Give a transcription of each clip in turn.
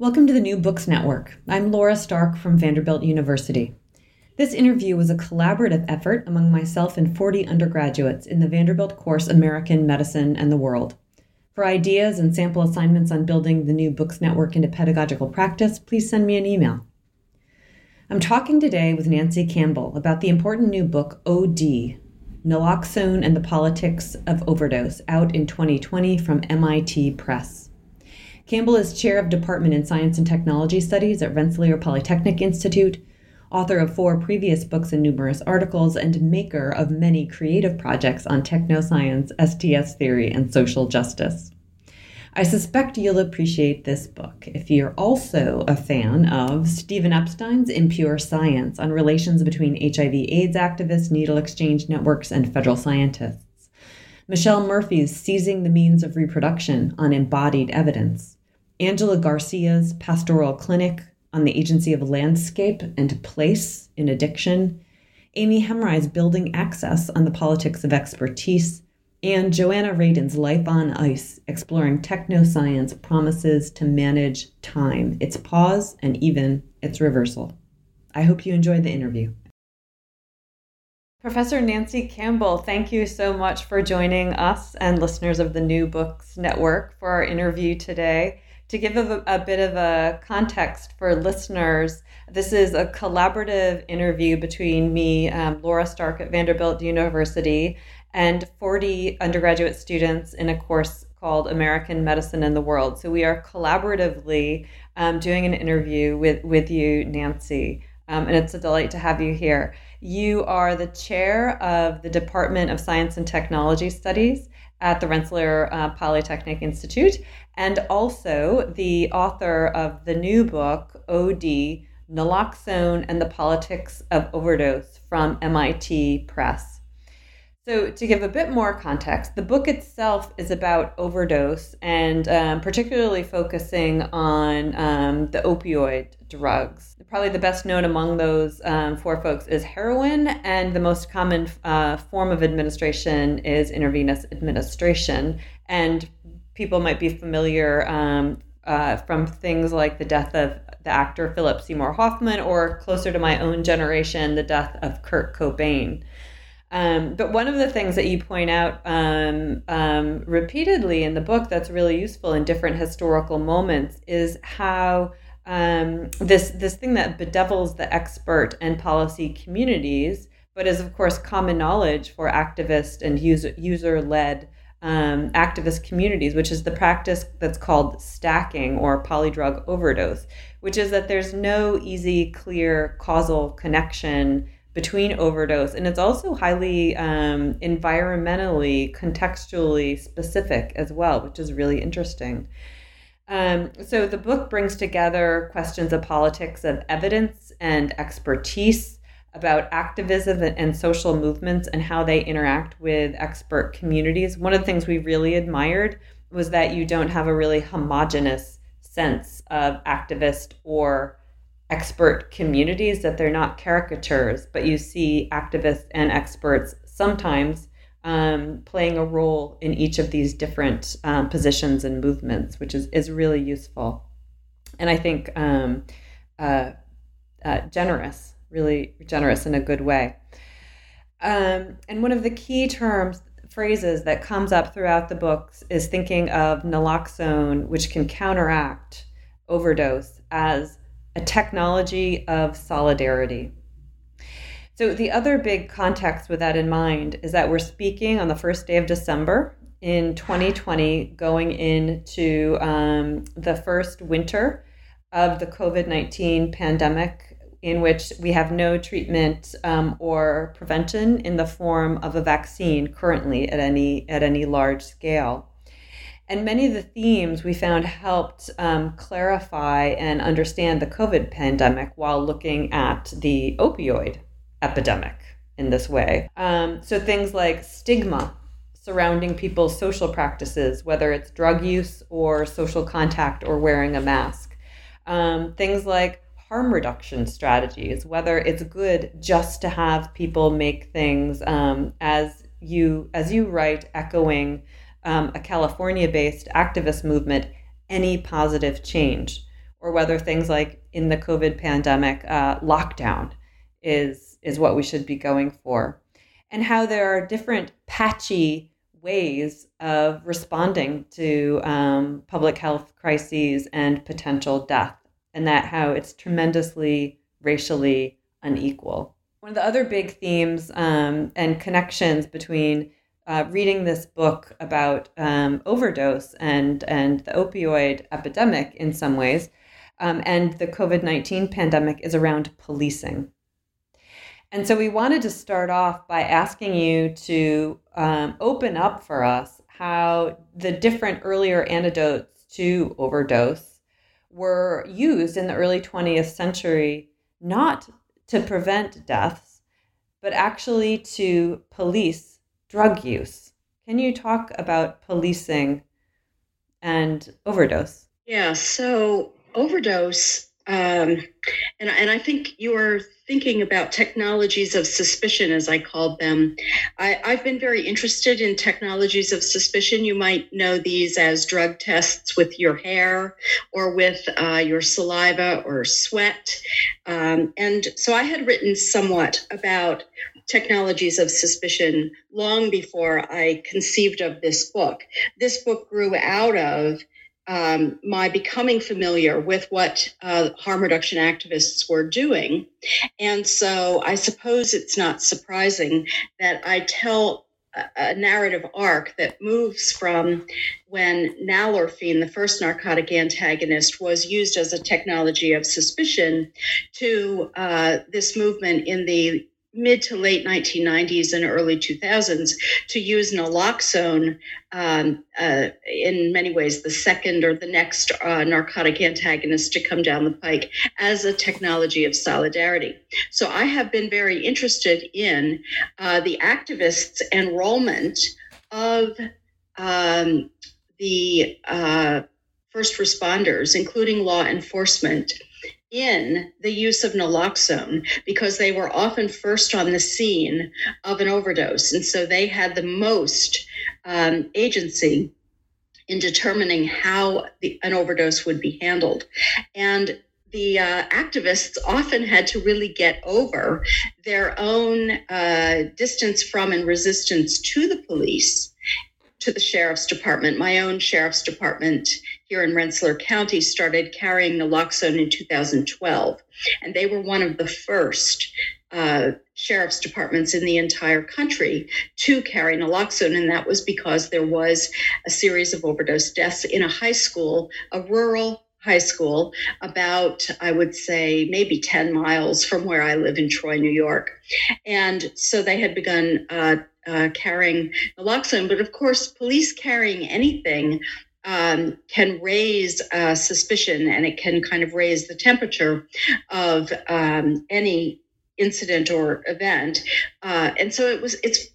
Welcome to the New Books Network. I'm Laura Stark from Vanderbilt University. This interview was a collaborative effort among myself and 40 undergraduates in the Vanderbilt course American Medicine and the World. For ideas and sample assignments on building the New Books Network into pedagogical practice, please send me an email. I'm talking today with Nancy Campbell about the important new book OD, Naloxone and the Politics of Overdose, out in 2020 from MIT Press. Campbell is chair of Department in Science and Technology Studies at Rensselaer Polytechnic Institute, author of four previous books and numerous articles, and maker of many creative projects on technoscience, STS theory, and social justice. I suspect you'll appreciate this book if you're also a fan of Steven Epstein's Impure Science on relations between HIV AIDS activists, needle exchange networks, and federal scientists. Michelle Murphy's Seizing the Means of Reproduction on Embodied Evidence. Angela Garcia's pastoral clinic on the agency of landscape and place in addiction, Aimi Hamraie's building access on the politics of expertise, and Joanna Radin's Life on Ice, exploring technoscience promises to manage time, its pause, and even its reversal. I hope you enjoyed the interview. Professor Nancy Campbell, thank you so much for joining us and listeners of the New Books Network for our interview today to give a, a, bit of a context for listeners, this is a collaborative interview between me, um, Laura Stark at Vanderbilt University, and 40 undergraduate students in a course called American Medicine in the World. So we are collaboratively um, doing an interview with, with you, Nancy, um, and it's a delight to have you here. You are the chair of the Department of Science and Technology Studies at the Rensselaer uh, Polytechnic Institute, and also the author of the new book, OD Naloxone and the Politics of Overdose from MIT Press. So, to give a bit more context, the book itself is about overdose and um, particularly focusing on um, the opioid drugs. Probably the best known among those um, four folks is heroin, and the most common uh, form of administration is intravenous administration. And people might be familiar um, uh, from things like the death of the actor Philip Seymour Hoffman, or closer to my own generation, the death of Kurt Cobain. Um, but one of the things that you point out um, um, repeatedly in the book that's really useful in different historical moments is how um, this this thing that bedevils the expert and policy communities, but is of course common knowledge for activist and user user led um, activist communities, which is the practice that's called stacking or polydrug overdose, which is that there's no easy, clear causal connection between overdose. And it's also highly um, environmentally, contextually specific as well, which is really interesting. Um, so the book brings together questions of politics of evidence and expertise about activism and social movements and how they interact with expert communities. One of the things we really admired was that you don't have a really homogenous sense of activist or expert communities, that they're not caricatures, but you see activists and experts sometimes um, playing a role in each of these different um, positions and movements, which is, is really useful. And I think um, uh, uh, generous, really generous in a good way. Um, and one of the key terms, phrases that comes up throughout the books is thinking of naloxone, which can counteract overdose, as a technology of solidarity. So, the other big context with that in mind is that we're speaking on the first day of December in 2020, going into um, the first winter of the COVID 19 pandemic, in which we have no treatment um, or prevention in the form of a vaccine currently at any, at any large scale. And many of the themes we found helped um, clarify and understand the COVID pandemic while looking at the opioid epidemic in this way. Um, so things like stigma surrounding people's social practices, whether it's drug use or social contact or wearing a mask. Um, things like harm reduction strategies, whether it's good just to have people make things um, as you as you write, echoing um, a California-based activist movement, any positive change, or whether things like in the COVID pandemic, uh, lockdown is is what we should be going for, and how there are different patchy ways of responding to um, public health crises and potential death, and that how it's tremendously racially unequal. One of the other big themes um, and connections between uh, reading this book about um, overdose and and the opioid epidemic in some ways, um, and the COVID nineteen pandemic is around policing. And so we wanted to start off by asking you to um, open up for us how the different earlier antidotes to overdose were used in the early 20th century, not to prevent deaths, but actually to police drug use. Can you talk about policing and overdose? Yeah, so overdose, um, and, and I think you are thinking about technologies of suspicion, as I called them. I, have been very interested in technologies of suspicion. You might know these as drug tests with your hair or with uh, your saliva or sweat. Um, and so I had written somewhat about technologies of suspicion long before I conceived of this book. This book grew out of um, my becoming familiar with what uh, harm reduction activists were doing. And so I suppose it's not surprising that I tell a, a narrative arc that moves from when nalorphine, the first narcotic antagonist, was used as a technology of suspicion to uh, this movement in the mid to late 1990s and early 2000s to use naloxone um, uh, in many ways the second or the next uh, narcotic antagonist to come down the pike as a technology of solidarity. So I have been very interested in uh, the activists' enrollment of um, the uh, first responders, including law enforcement in the use of naloxone because they were often first on the scene of an overdose. And so they had the most um, agency in determining how the, an overdose would be handled. And the uh, activists often had to really get over their own uh, distance from and resistance to the police to the sheriff's department. My own sheriff's department here in Rensselaer County started carrying naloxone in 2012, and they were one of the first uh, sheriff's departments in the entire country to carry naloxone, and that was because there was a series of overdose deaths in a high school, a rural high school, about, I would say, maybe 10 miles from where I live in Troy, New York. And so they had begun uh, uh, carrying naloxone. But of course, police carrying anything um, can raise uh, suspicion and it can kind of raise the temperature of um, any incident or event. Uh, and so it was. It's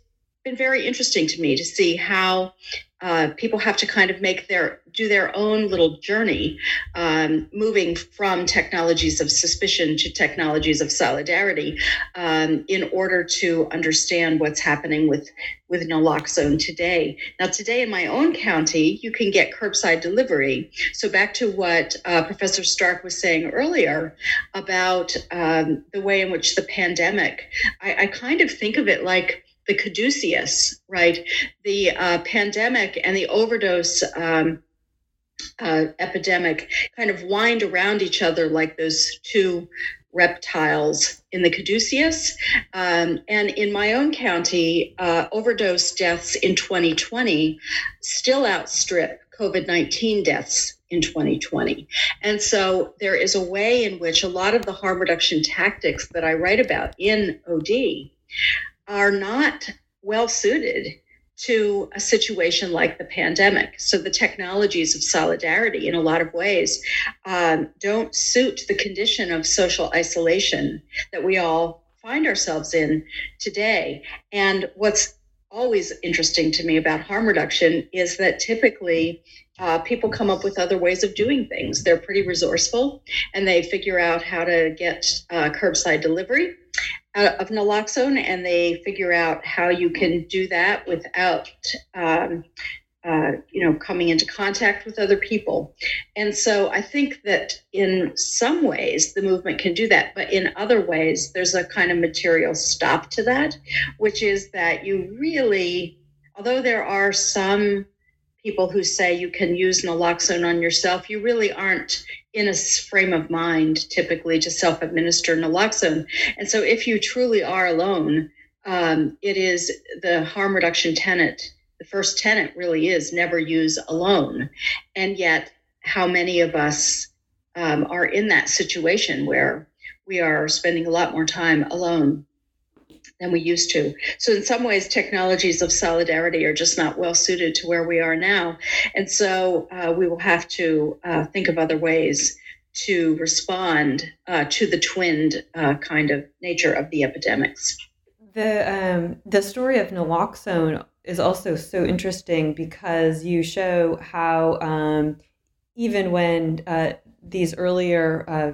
been very interesting to me to see how uh, people have to kind of make their do their own little journey, um, moving from technologies of suspicion to technologies of solidarity, um, in order to understand what's happening with with naloxone today. Now, today in my own county, you can get curbside delivery. So back to what uh, Professor Stark was saying earlier about um, the way in which the pandemic, I, I kind of think of it like the caduceus, right? The uh, pandemic and the overdose um, uh, epidemic kind of wind around each other like those two reptiles in the caduceus. Um, and in my own county, uh, overdose deaths in 2020 still outstrip COVID 19 deaths in 2020. And so there is a way in which a lot of the harm reduction tactics that I write about in OD are not well suited to a situation like the pandemic. So the technologies of solidarity, in a lot of ways, um, don't suit the condition of social isolation that we all find ourselves in today. And what's always interesting to me about harm reduction is that typically uh, people come up with other ways of doing things. They're pretty resourceful and they figure out how to get uh, curbside delivery of naloxone and they figure out how you can do that without um, uh, you know coming into contact with other people. And so i think that in some ways the movement can do that but in other ways there's a kind of material stop to that which is that you really although there are some people who say you can use naloxone on yourself you really aren't in a frame of mind typically to self administer naloxone. And so if you truly are alone, um, it is the harm reduction tenet. The first tenet really is never use alone. And yet, how many of us um, are in that situation where we are spending a lot more time alone than we used to. So, in some ways, technologies of solidarity are just not well suited to where we are now. And so, uh, we will have to uh, think of other ways to respond uh, to the twinned uh, kind of nature of the epidemics. The, um, the story of naloxone is also so interesting because you show how um, even when uh, these earlier uh,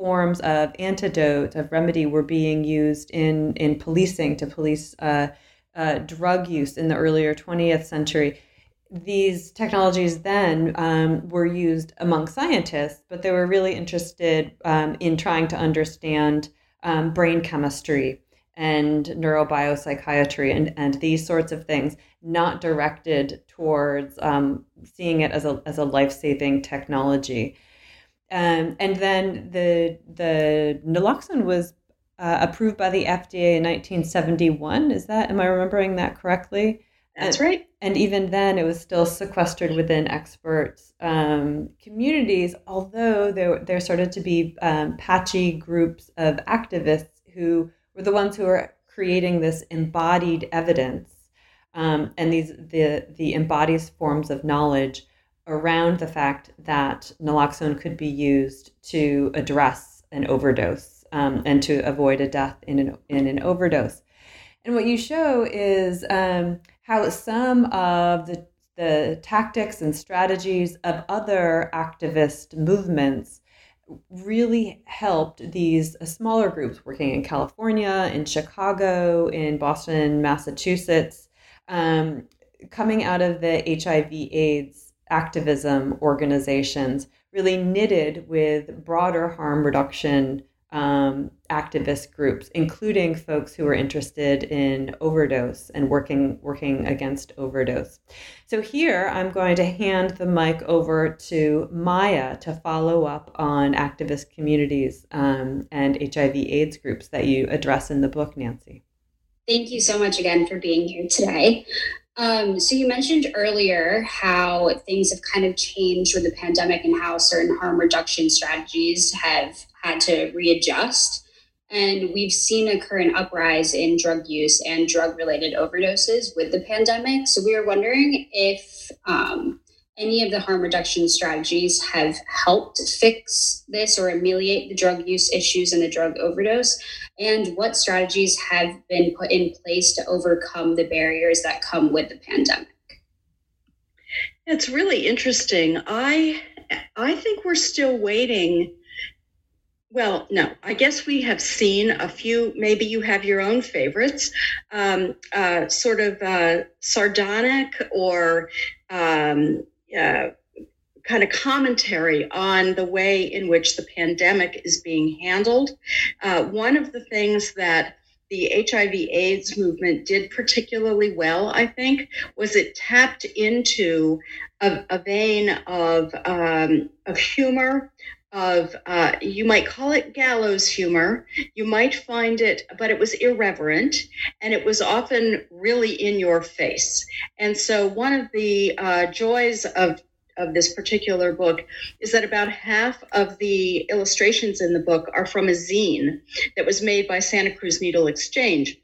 forms of antidote of remedy were being used in in policing to police uh, uh, drug use in the earlier 20th century. These technologies then um, were used among scientists, but they were really interested um, in trying to understand um, brain chemistry and neurobiopsychiatry and, and these sorts of things, not directed towards um, seeing it as a, as a life saving technology. Um, and then the the naloxone was uh, approved by the FDA in 1971. Is that am I remembering that correctly? That's and, right. And even then, it was still sequestered within experts um, communities. Although there there started to be um, patchy groups of activists who were the ones who were creating this embodied evidence um, and these the the embodied forms of knowledge around the fact that naloxone could be used to address an overdose um, and to avoid a death in an, in an overdose. And what you show is um, how some of the, the tactics and strategies of other activist movements really helped these uh, smaller groups working in California, in Chicago, in Boston, Massachusetts, um, coming out of the HIV AIDS activism organizations really knitted with broader harm reduction um, activist groups, including folks who are interested in overdose and working working against overdose. So here, I'm going to hand the mic over to Maya to follow up on activist communities um, and HIV/AIDS groups that you address in the book, Nancy. Thank you so much again for being here today. Um, so you mentioned earlier how things have kind of changed with the pandemic and how certain harm reduction strategies have had to readjust. And we've seen a current uprise in drug use and drug related overdoses with the pandemic. So we were wondering if um, any of the harm reduction strategies have helped fix this or ameliorate the drug use issues and the drug overdose? And what strategies have been put in place to overcome the barriers that come with the pandemic? It's really interesting. I I think we're still waiting. Well, no, I guess we have seen a few. Maybe you have your own favorites, um, uh, sort of uh, sardonic or um, uh, kind of commentary on the way in which the pandemic is being handled. Uh, one of the things that the HIV AIDS movement did particularly well, I think, was it tapped into a, a vein of, um, of humor, of uh, you might call it gallows humor. You might find it but it was irreverent and it was often really in your face. And so one of the uh, joys of of this particular book is that about half of the illustrations in the book are from a zine that was made by santa cruz needle exchange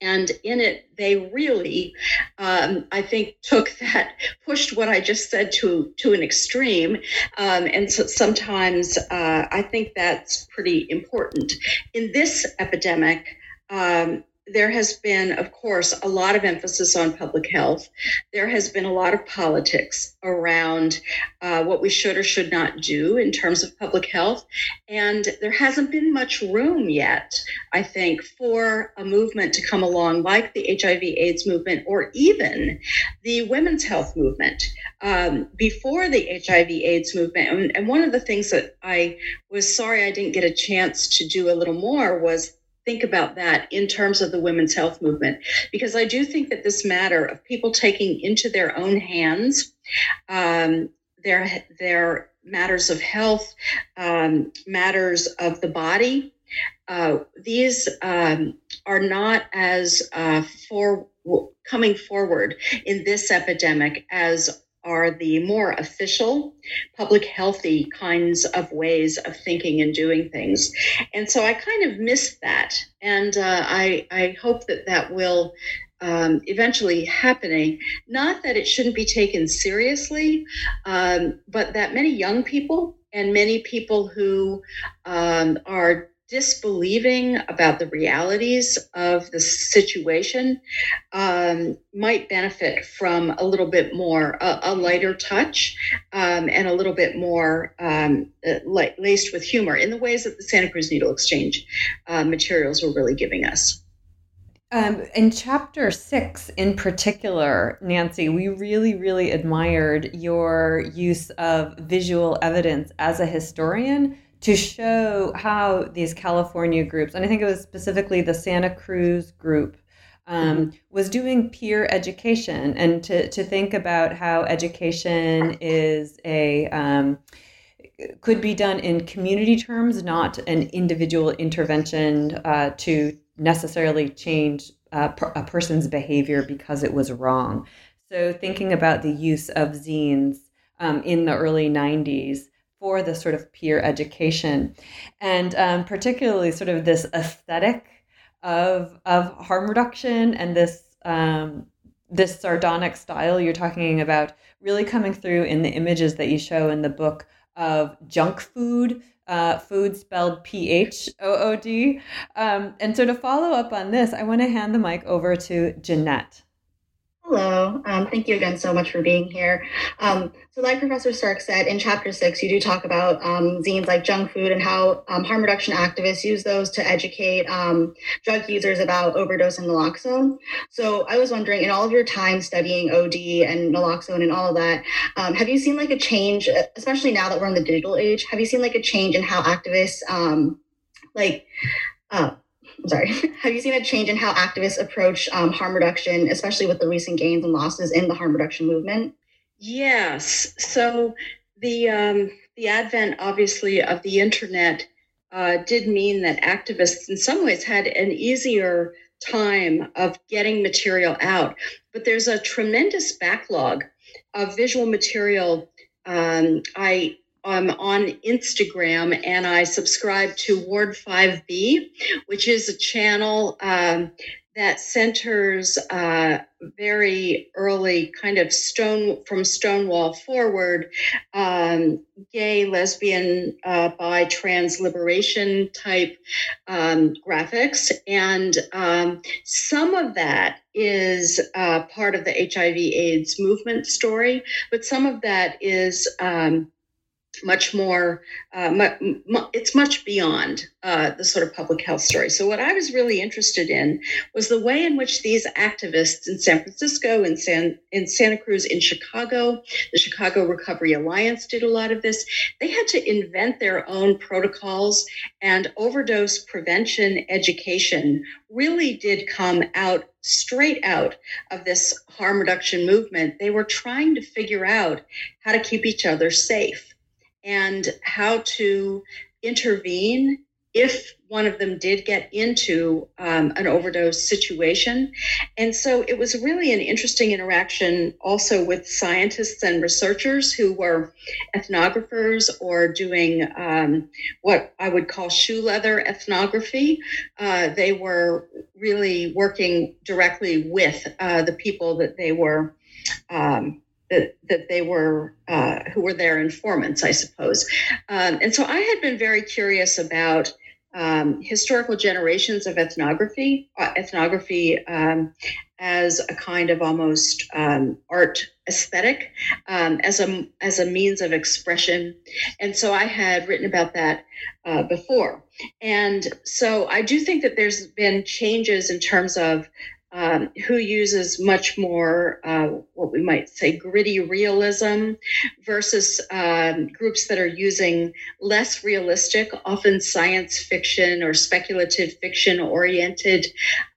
and in it they really um, i think took that pushed what i just said to to an extreme. Um, and so sometimes uh, i think that's pretty important. In this epidemic um, there has been, of course, a lot of emphasis on public health. There has been a lot of politics around uh, what we should or should not do in terms of public health. And there hasn't been much room yet, I think, for a movement to come along like the HIV AIDS movement or even the women's health movement. Um, before the HIV AIDS movement, and, and one of the things that I was sorry I didn't get a chance to do a little more was think about that in terms of the women's health movement, because I do think that this matter of people taking into their own hands um, their their matters of health, um, matters of the body, uh, these um, are not as uh, for coming forward in this epidemic as are the more official, public healthy kinds of ways of thinking and doing things. And so I kind of missed that. And uh, I, I hope that that will um, eventually happening. Not that it shouldn't be taken seriously, um, but that many young people and many people who um, are disbelieving about the realities of the situation um, might benefit from a little bit more a, a lighter touch um, and a little bit more um, uh, laced with humor in the ways that the santa cruz needle exchange uh, materials were really giving us. Um, in chapter six, in particular, Nancy, we really, really admired your use of visual evidence as a historian to show how these California groups, and I think it was specifically the Santa Cruz group, um, mm-hmm. was doing peer education and to, to think about how education is a um, could be done in community terms, not an individual intervention uh, to necessarily change uh, a person's behavior because it was wrong. So, thinking about the use of zines um, in the early 90s for the sort of peer education and um, particularly sort of this aesthetic of of harm reduction and this um, this sardonic style you're talking about really coming through in the images that you show in the book of junk food uh, food spelled P H O O D. Um, and so to follow up on this, I want to hand the mic over to Jeanette. Hello. Um, thank you again so much for being here. Um, so, like Professor Stark said, in chapter six, you do talk about um, zines like junk food and how um, harm reduction activists use those to educate um, drug users about overdose and naloxone. So, I was wondering, in all of your time studying OD and naloxone and all of that, um, have you seen like a change, especially now that we're in the digital age? Have you seen like a change in how activists like uh, I'm sorry, have you seen a change in how activists approach um, harm reduction, especially with the recent gains and losses in the harm reduction movement? Yes. So the um, the advent, obviously, of the internet uh, did mean that activists, in some ways, had an easier time of getting material out. But there's a tremendous backlog of visual material. Um, I um, on Instagram and I subscribe to Ward 5B, which is a channel um, that centers uh, very early kind of stone from Stonewall forward, um, gay, lesbian, uh, bi, trans liberation type um, graphics. And um, some of that is uh, part of the HIV AIDS movement story, but some of that is um, much more uh, it's much beyond uh, the sort of public health story. So what i was really interested in was the way in which these activists in san francisco in san in santa cruz in chicago the chicago recovery alliance did a lot of this. They had to invent their own protocols and overdose prevention education really did come out straight out of this harm reduction movement. They were trying to figure out how to keep each other safe and how to intervene if one of them did get into um, an overdose situation. And so it was really an interesting interaction also with scientists and researchers who were ethnographers or doing um, what I would call shoe leather ethnography. Uh, they were really working directly with uh, the people that they were. Um, that, that they were uh, who were their informants, I suppose. Um, and so I had been very curious about um, historical generations of ethnography, uh, ethnography um, as a kind of almost um, art aesthetic, um, as a as a means of expression, and so I had written about that uh, before, and so I do think that there's been changes in terms of um, who uses much more uh, what we might say gritty realism versus um, groups that are using less realistic, often science fiction or speculative fiction oriented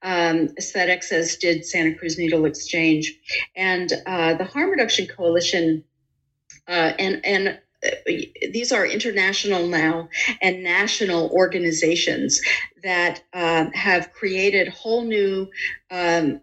um, aesthetics, as did Santa Cruz Needle Exchange. And uh, the Harm Reduction Coalition uh, and, and these are international now and national organizations that um, have created whole new um,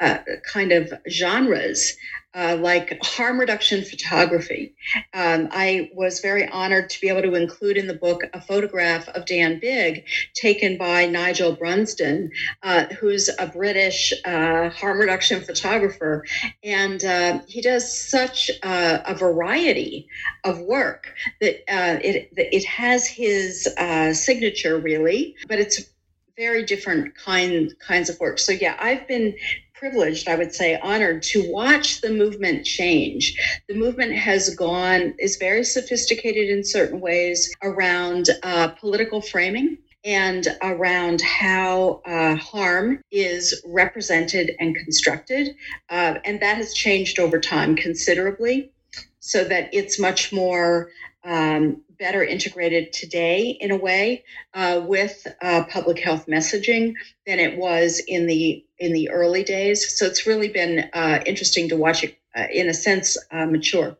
uh, kind of genres uh, like harm reduction photography. Um, I was very honored to be able to include in the book a photograph of Dan Bigg taken by Nigel Brunsdon, uh, who's a British uh, harm reduction photographer. And uh, he does such a variety of work that uh, it, it has his uh, signature, really, but it's very different kind kinds of work. So yeah, I've been privileged, I would say, honored to watch the movement change. The movement has gone, is very sophisticated in certain ways around uh, political framing and around how uh, harm is represented and constructed. Uh, and that has changed over time considerably so that it's much more um, better integrated today in a way uh, with uh, public health messaging than it was in the in the early days. So it's really been uh, interesting to watch it, uh, in a sense, uh, mature.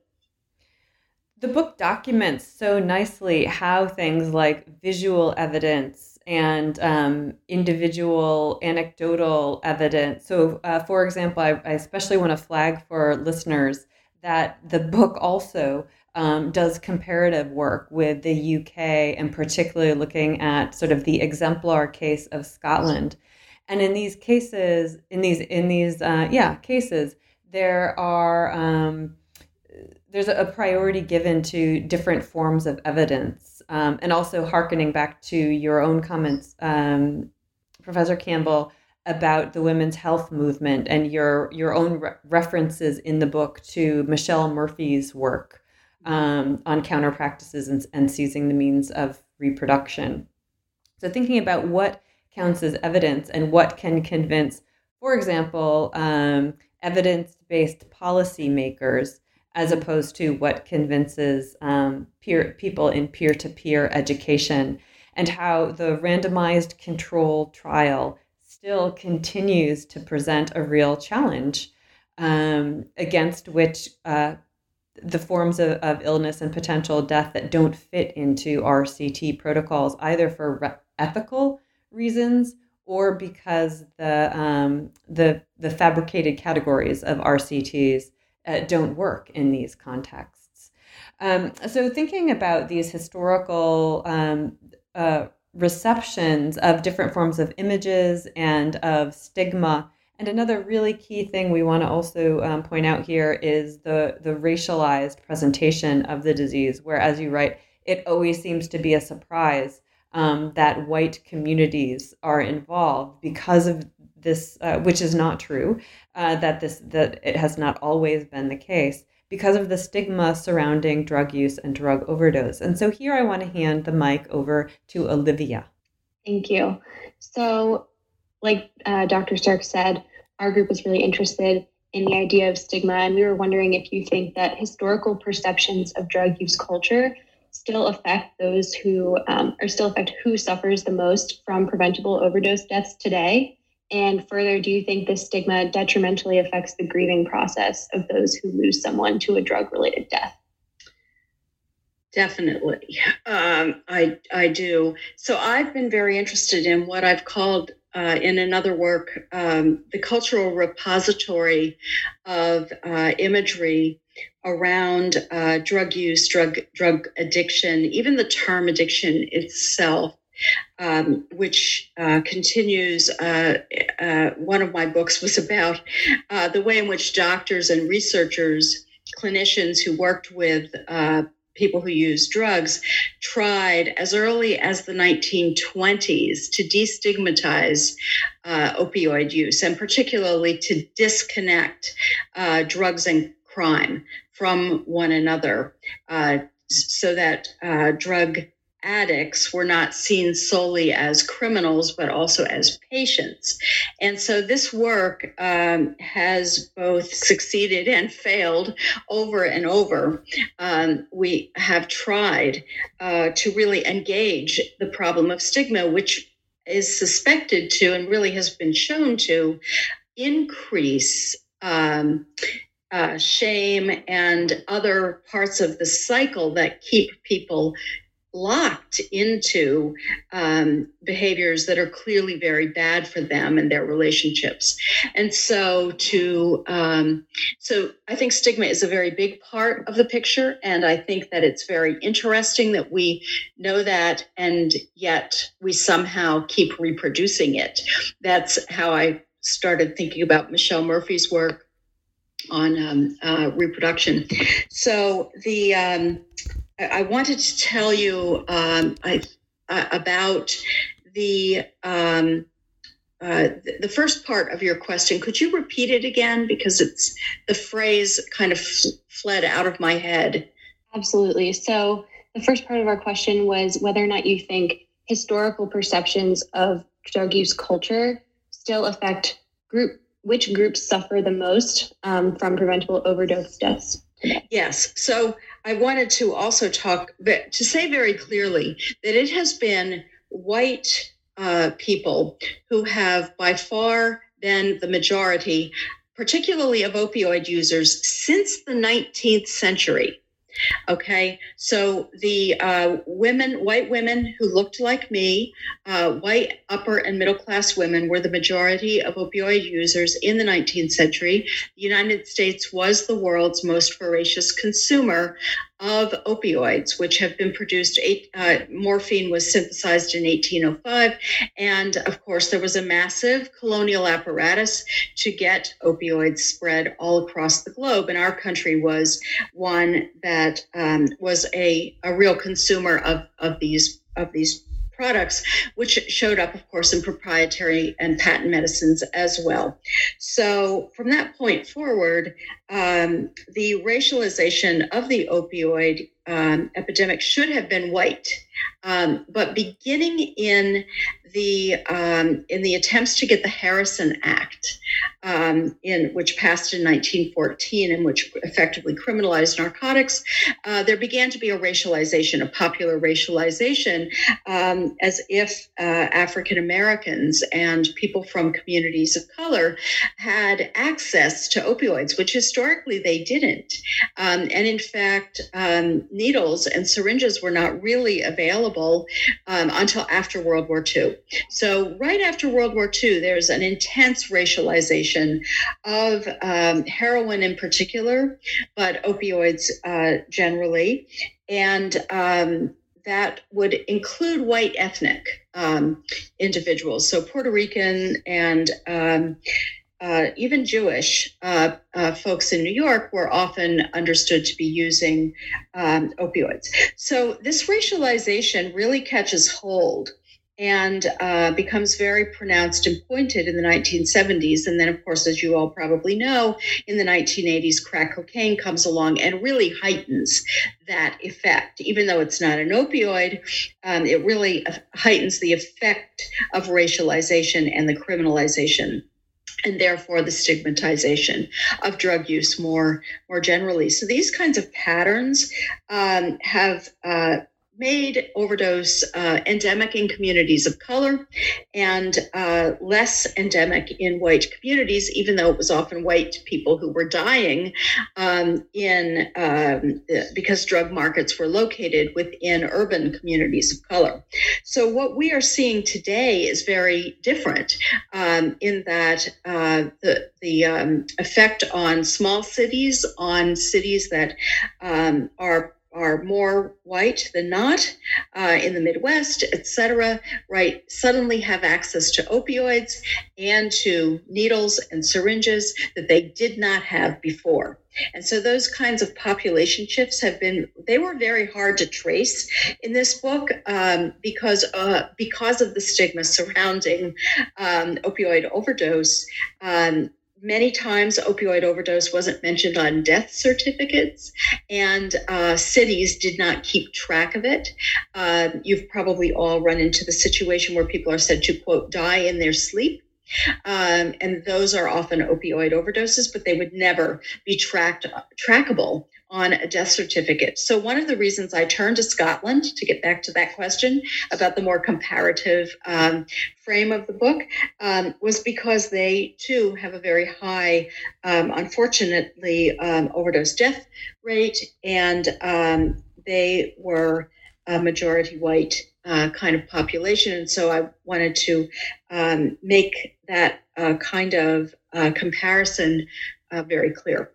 The book documents so nicely how things like visual evidence and um, individual anecdotal evidence. So, uh, for example, I, I especially want to flag for listeners that the book also um, does comparative work with the UK and particularly looking at sort of the exemplar case of Scotland. And in these cases, in these in these uh, yeah cases, there are um, there's a priority given to different forms of evidence, um, and also harkening back to your own comments, um, Professor Campbell about the women's health movement and your your own re- references in the book to Michelle Murphy's work um, on counter practices and, and seizing the means of reproduction. So, thinking about what counts as evidence and what can convince, for example, um, evidence based policymakers as opposed to what convinces um, peer people in peer to peer education, and how the randomized control trial still continues to present a real challenge um, against which uh, the forms of, of illness and potential death that don't fit into RCT protocols, either for re- ethical reasons or because the um, the the fabricated categories of RCTs uh, don't work in these contexts. Um, so, thinking about these historical um, uh, receptions of different forms of images and of stigma and another really key thing we want to also um, point out here is the, the racialized presentation of the disease, where, as you write, it always seems to be a surprise um, that white communities are involved because of this, uh, which is not true, uh, that this that it has not always been the case because of the stigma surrounding drug use and drug overdose. And so here I want to hand the mic over to Olivia. Thank you. So, like uh, Dr. Stark said, our group was really interested in the idea of stigma, and we were wondering if you think that historical perceptions of drug use culture still affect those who, um, or still affect who suffers the most from preventable overdose deaths today. And further, do you think this stigma detrimentally affects the grieving process of those who lose someone to a drug related death? Definitely. Um, I, I do. So I've been very interested in what I've called uh, in another work um, the cultural repository of uh, imagery around uh, drug use, drug drug addiction, even the term addiction itself. Um, which uh, continues. Uh, uh, one of my books was about the way in which doctors and researchers, clinicians who worked with uh, people who use drugs tried as early as the 1920s to destigmatize uh, opioid use and particularly to disconnect uh, drugs and crime from one another uh, so that uh, drug addicts were not seen solely as criminals, but also as patients. And so this work um, has both succeeded and failed over and over. Um, we have tried uh, to really engage the problem of stigma, which is suspected to and really has been shown to increase. Um, uh, shame and other parts of the cycle that keep people locked into um, behaviors that are clearly very bad for them and their relationships. And so to um, so i think stigma is a very big part of the picture and i think that it's very interesting that we know that and yet we somehow keep reproducing it. That's how i started thinking about michelle murphy's work on um, uh, reproduction. So the um, I wanted to tell you um, I, uh, about the um, uh, the first part of your question. Could you repeat it again because it's the phrase kind of fled out of my head. Absolutely. So the first part of our question was whether or not you think historical perceptions of drug use culture still affect group which groups suffer the most um, from preventable overdose deaths. Yes. So I wanted to also talk, to say very clearly that it has been white uh, people who have by far been the majority, particularly of opioid users, since the 19th century. Okay, so the uh, women, white women who looked like me, uh, white upper and middle class women were the majority of opioid users in the 19th century. The United States was the world's most voracious consumer of opioids, which have been produced. Eight, uh, morphine was synthesized in 1805. And of course, there was a massive colonial apparatus to get opioids spread all across the globe. And our country was one that um, was a, a real consumer of, of these of these products, which showed up, of course, in proprietary and patent medicines as well. So, from that point forward, um, the racialization of the opioid um, epidemic should have been white. Um, but beginning in the um, in the attempts to get the Harrison Act, um, in which passed in 1914 and which effectively criminalized narcotics, uh, there began to be a racialization, a popular racialization, um, as if uh, African Americans and people from communities of color had access to opioids, which historically they didn't. Um, and in fact, um, needles and syringes were not really available um, until after World War II. So, right after World War II, there's an intense racialization of um, heroin in particular, but opioids uh, generally. And um, that would include white ethnic um, individuals, so Puerto Rican and um, uh, even Jewish uh, uh, folks in New York were often understood to be using um, opioids. So this racialization really catches hold and uh, becomes very pronounced and pointed in the 1970s. And then, of course, as you all probably know, in the 1980s, crack cocaine comes along and really heightens that effect. Even though it's not an opioid, um, it really heightens the effect of racialization and the criminalization and therefore the stigmatization of drug use more more generally. So these kinds of patterns um, have uh, made overdose uh, endemic in communities of color and uh, less endemic in white communities, even though it was often white people who were dying um, in um, because drug markets were located within urban communities of color. So what we are seeing today is very different um, in that uh, the the um, effect on small cities, on cities that um, are are more white than not uh, in the Midwest, et cetera, right, suddenly have access to opioids and to needles and syringes that they did not have before. And so those kinds of population shifts have been, they were very hard to trace in this book um, because, uh, because of the stigma surrounding um, opioid overdose. Um, many times opioid overdose wasn't mentioned on death certificates and uh, cities did not keep track of it. Uh, you've probably all run into the situation where people are said to quote die in their sleep. Um, and those are often opioid overdoses but they would never be tracked trackable on a death certificate. So, one of the reasons I turned to Scotland to get back to that question about the more comparative um, frame of the book um, was because they too have a very high, um, unfortunately, um, overdose death rate, and um, they were a majority white uh, kind of population. And so, I wanted to um, make that uh, kind of uh, comparison uh, very clear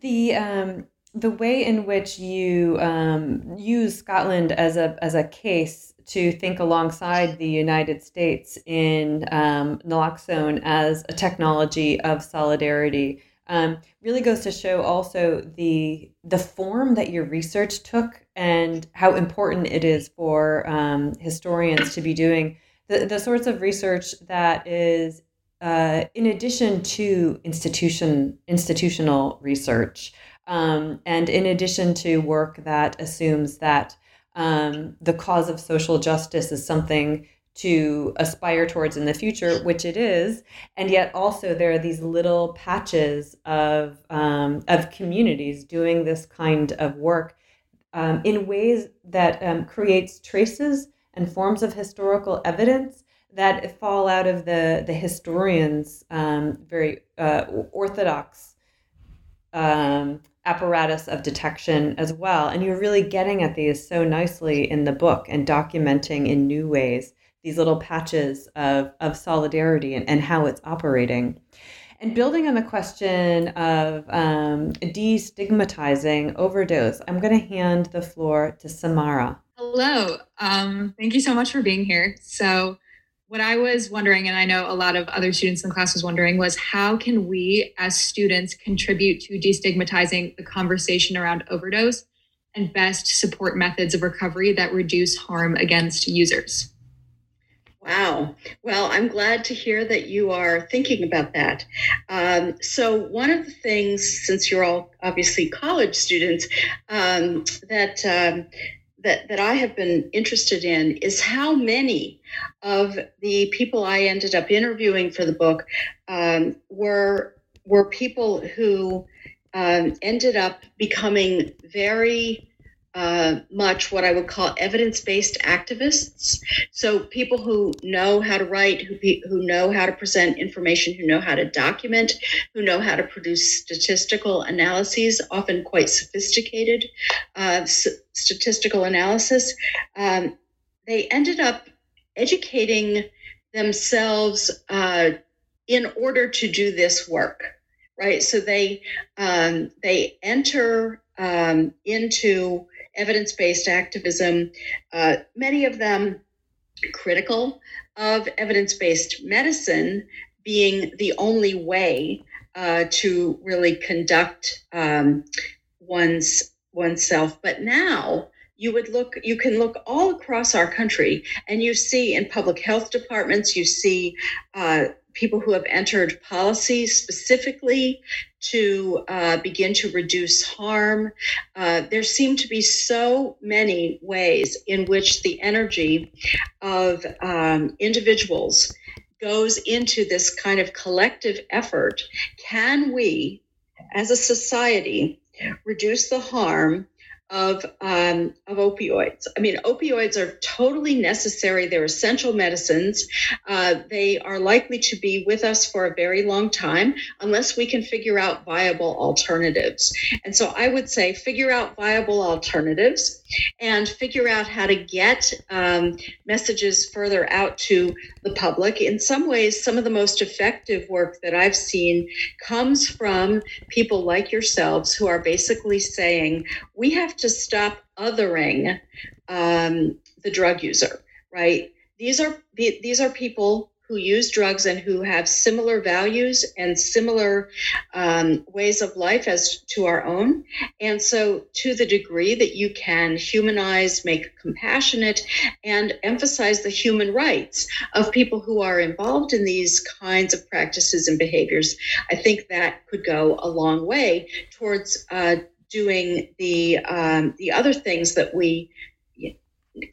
the um, the way in which you um, use Scotland as a as a case to think alongside the United States in um, naloxone as a technology of solidarity um, really goes to show also the the form that your research took and how important it is for um, historians to be doing. The, the sorts of research that is uh, in addition to institution institutional research, um, and in addition to work that assumes that um, the cause of social justice is something to aspire towards in the future, which it is, and yet also there are these little patches of um, of communities doing this kind of work um, in ways that um, creates traces and forms of historical evidence that fall out of the the historians' um, very uh, orthodox um, apparatus of detection as well. And you're really getting at these so nicely in the book and documenting in new ways these little patches of, of solidarity and, and how it's operating. And building on the question of um, destigmatizing overdose, I'm going to hand the floor to Samara. Hello. Um, thank you so much for being here. So, what I was wondering, and I know a lot of other students in the class was wondering, was how can we as students contribute to destigmatizing the conversation around overdose and best support methods of recovery that reduce harm against users? Wow. Well, I'm glad to hear that you are thinking about that. Um, so, one of the things, since you're all obviously college students, um, that um, that, that I have been interested in is how many of the people I ended up interviewing for the book um, were were people who um, ended up becoming very uh, much what I would call evidence based activists. So, people who know how to write, who, who know how to present information, who know how to document, who know how to produce statistical analyses, often quite sophisticated uh, s- statistical analysis. Um, they ended up educating themselves uh, in order to do this work right so they um, they enter um, into evidence based activism, uh, many of them critical of evidence based medicine being the only way uh, to really conduct um, one's oneself. But now you would look you can look all across our country and you see in public health departments you see uh, people who have entered policy specifically to uh, begin to reduce harm. Uh, there seem to be so many ways in which the energy of um, individuals goes into this kind of collective effort. Can we, as a society, reduce the harm of um, of opioids. I mean, opioids are totally necessary. They're essential medicines. Uh, they are likely to be with us for a very long time unless we can figure out viable alternatives. And so, I would say figure out viable alternatives and figure out how to get um, messages further out to the public. In some ways, some of the most effective work that I've seen comes from people like yourselves who are basically saying we have to stop othering um, the drug user, right? These are these are people who use drugs and who have similar values and similar um, ways of life as to our own. And so, to the degree that you can humanize, make compassionate, and emphasize the human rights of people who are involved in these kinds of practices and behaviors, I think that could go a long way towards. Uh, doing the um, the other things that we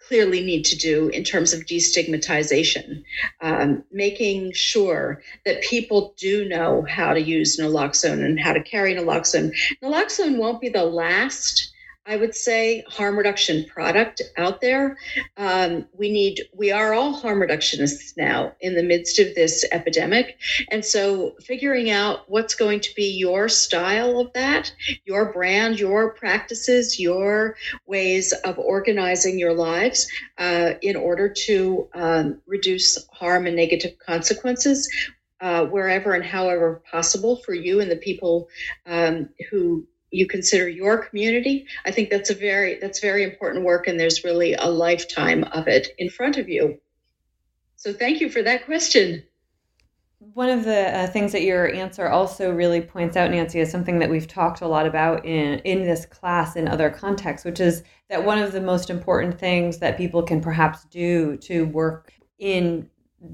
clearly need to do in terms of destigmatization, um, making sure that people do know how to use naloxone and how to carry naloxone. Naloxone won't be the last I would say harm reduction product out there. Um, we need, we are all harm reductionists now in the midst of this epidemic. And so figuring out what's going to be your style of that, your brand, your practices, your ways of organizing your lives uh, in order to um, reduce harm and negative consequences. Uh, wherever and however possible for you and the people um, who you consider your community i think that's a very that's very important work and there's really a lifetime of it in front of you. So thank you for that question. One of the uh, things that your answer also really points out nancy is something that we've talked a lot about in in this class in other contexts which is that one of the most important things that people can perhaps do to work in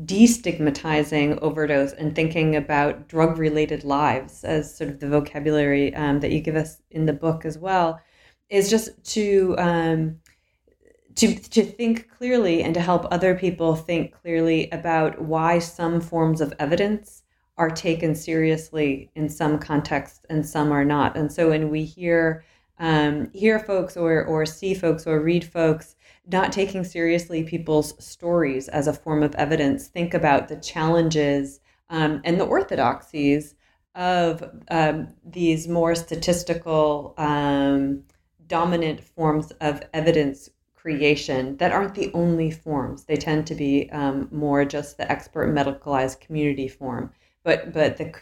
destigmatizing overdose and thinking about drug related lives as sort of the vocabulary um, that you give us in the book as well is just to um, to to think clearly and to help other people think clearly about why some forms of evidence are taken seriously in some contexts and some are not. And so when we hear um, hear folks or or see folks or read folks not taking seriously people's stories as a form of evidence, think about the challenges um, and the orthodoxies of um, these more statistical, um, dominant forms of evidence creation that aren't the only forms. They tend to be um, more just the expert medicalized community form. But but the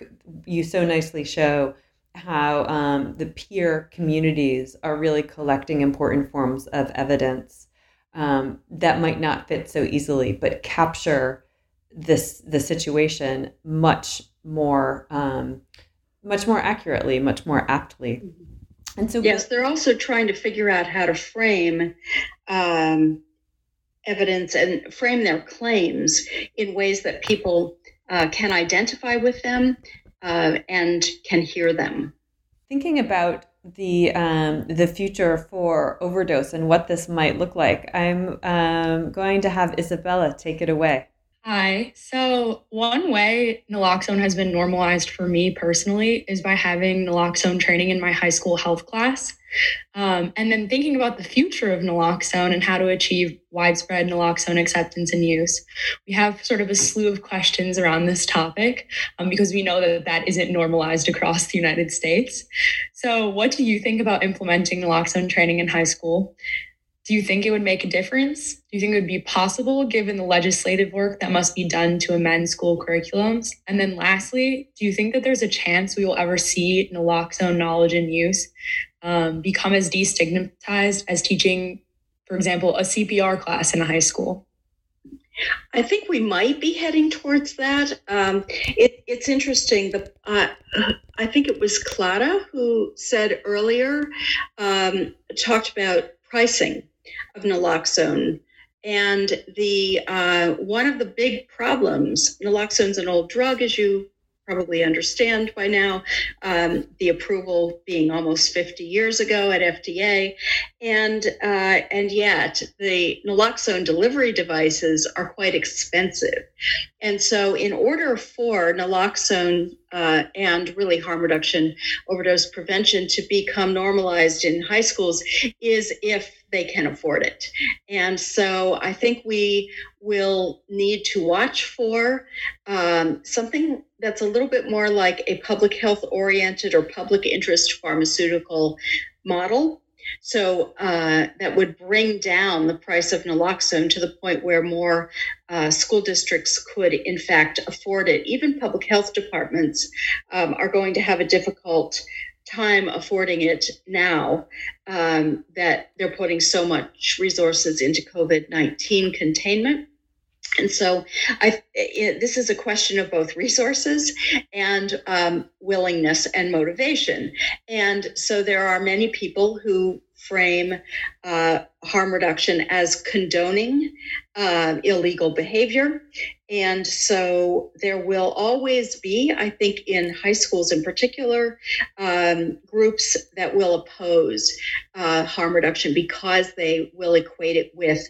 you so nicely show how um, the peer communities are really collecting important forms of evidence um, that might not fit so easily, but capture this the situation much more um, much more accurately, much more aptly. Mm-hmm. And so, yes, they're also trying to figure out how to frame um, evidence and frame their claims in ways that people uh, can identify with them uh, and can hear them. Thinking about the um, the future for overdose and what this might look like. I'm um, going to have Isabella take it away. Hi. So, one way naloxone has been normalized for me personally is by having naloxone training in my high school health class. Um, and then thinking about the future of naloxone and how to achieve widespread naloxone acceptance and use. We have sort of a slew of questions around this topic um, because we know that that isn't normalized across the United States. So, what do you think about implementing naloxone training in high school? Do you think it would make a difference? Do you think it would be possible given the legislative work that must be done to amend school curriculums? And then lastly, do you think that there's a chance we will ever see naloxone knowledge and use um, become as destigmatized as teaching, for example, a CPR class in a high school? I think we might be heading towards that. Um, it, it's interesting. The, uh, I think it was Clara who said earlier, um, talked about pricing of naloxone. And the uh, one of the big problems, naloxone's an old drug, as you probably understand by now, um, the approval being almost 50 years ago at FDA, and uh, and yet the naloxone delivery devices are quite expensive, and so in order for naloxone uh, and really harm reduction, overdose prevention to become normalized in high schools is if they can afford it. And so I think we will need to watch for um, something that's a little bit more like a public health oriented or public interest pharmaceutical model so uh, that would bring down the price of naloxone to the point where more uh, school districts could, in fact, afford it. Even public health departments um, are going to have a difficult time affording it now um, that they're putting so much resources into COVID 19 containment. And so, I this is a question of both resources and um, willingness and motivation. And so, there are many people who frame uh, harm reduction as condoning uh, illegal behavior. And so there will always be, I think, in high schools in particular, um, groups that will oppose uh, harm reduction because they will equate it with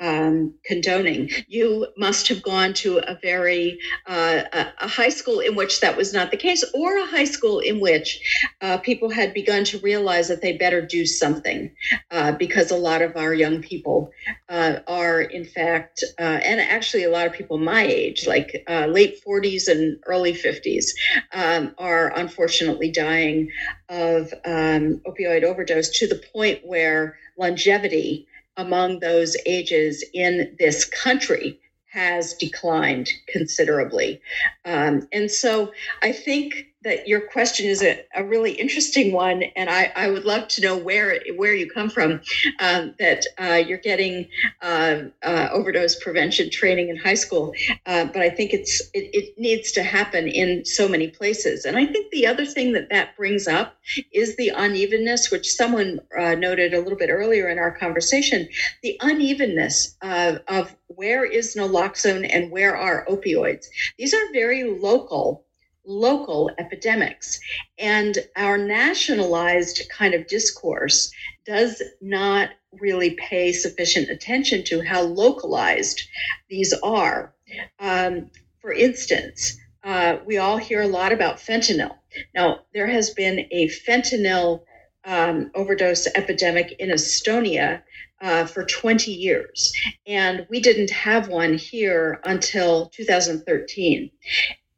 um, condoning. You must have gone to a very uh, a high school in which that was not the case, or a high school in which uh, people had begun to realize that they better do something uh, because a lot of our young people uh, are, in fact, uh, and actually a lot of people my age, like uh, late 40s and early 50s, um, are unfortunately dying of um, opioid overdose to the point where longevity among those ages in this country has declined considerably. Um, and so I think that your question is a, a really interesting one, and I, I, would love to know where where you come from. Um, that uh, you're getting uh, uh, overdose prevention training in high school, uh, but I think it's it, it, needs to happen in so many places. And I think the other thing that that brings up is the unevenness, which someone uh, noted a little bit earlier in our conversation. The unevenness of where is naloxone and where are opioids. These are very local local epidemics. And our nationalized kind of discourse does not really pay sufficient attention to how localized these are. Um, for instance, uh, we all hear a lot about fentanyl. Now, there has been a fentanyl um, overdose epidemic in Estonia uh, for 20 years, and we didn't have one here until 2013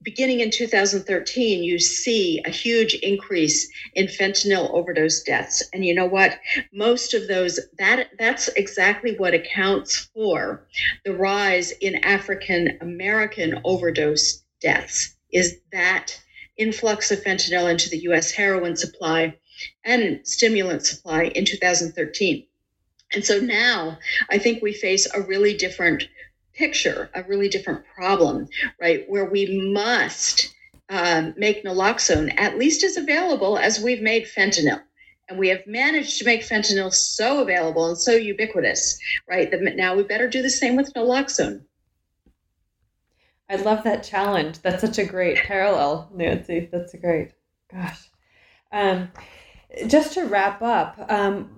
beginning in 2013, you see a huge increase in fentanyl overdose deaths. And you know what? Most of those, that that's exactly what accounts for the rise in African American overdose deaths, is that influx of fentanyl into the US heroin supply and stimulant supply in 2013. And so now I think we face a really different picture a really different problem, right? Where we must um, make naloxone at least as available as we've made fentanyl. And we have managed to make fentanyl so available and so ubiquitous, right? That now we better do the same with naloxone. I love that challenge. That's such a great parallel, Nancy. That's great. Gosh. Um, just to wrap up, um,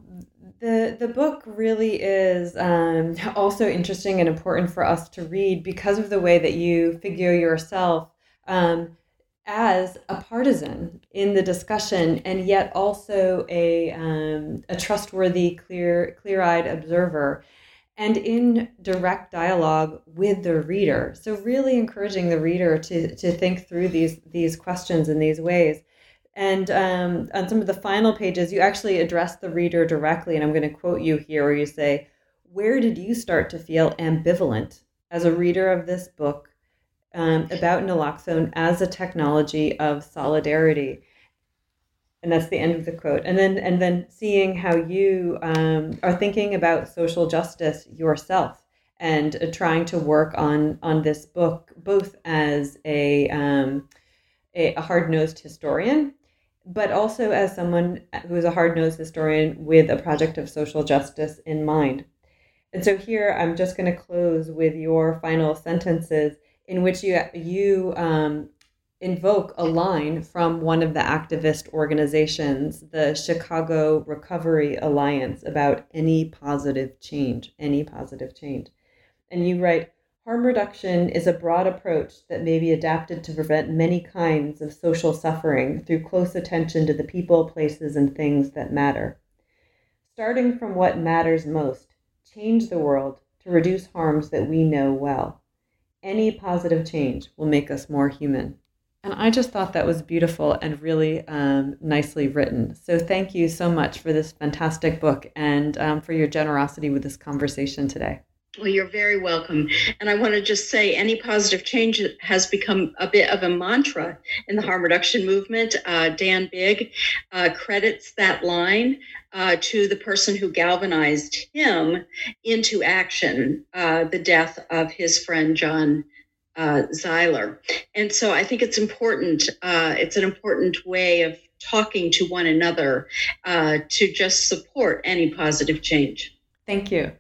the the book really is um, also interesting and important for us to read because of the way that you figure yourself um, as a partisan in the discussion, and yet also a um, a trustworthy, clear clear eyed observer, and in direct dialogue with the reader. So really encouraging the reader to to think through these these questions in these ways. And um, on some of the final pages, you actually address the reader directly. And I'm going to quote you here where you say, Where did you start to feel ambivalent as a reader of this book um, about naloxone as a technology of solidarity? And that's the end of the quote. And then, and then seeing how you um, are thinking about social justice yourself and uh, trying to work on on this book both as a um, a, a hard nosed historian but also as someone who is a hard nosed historian with a project of social justice in mind. And so here I'm just going to close with your final sentences in which you, you um, invoke a line from one of the activist organizations, the Chicago Recovery Alliance, about any positive change, any positive change. And you write, Harm reduction is a broad approach that may be adapted to prevent many kinds of social suffering through close attention to the people, places, and things that matter. Starting from what matters most, change the world to reduce harms that we know well. Any positive change will make us more human. And I just thought that was beautiful and really um, nicely written. So thank you so much for this fantastic book and um, for your generosity with this conversation today. Well, you're very welcome. And I want to just say any positive change has become a bit of a mantra in the harm reduction movement. Uh, Dan Bigg uh, credits that line uh, to the person who galvanized him into action, uh, the death of his friend John uh, Zeiler. And so I think it's important. Uh, it's an important way of talking to one another to just support any positive change. Thank you.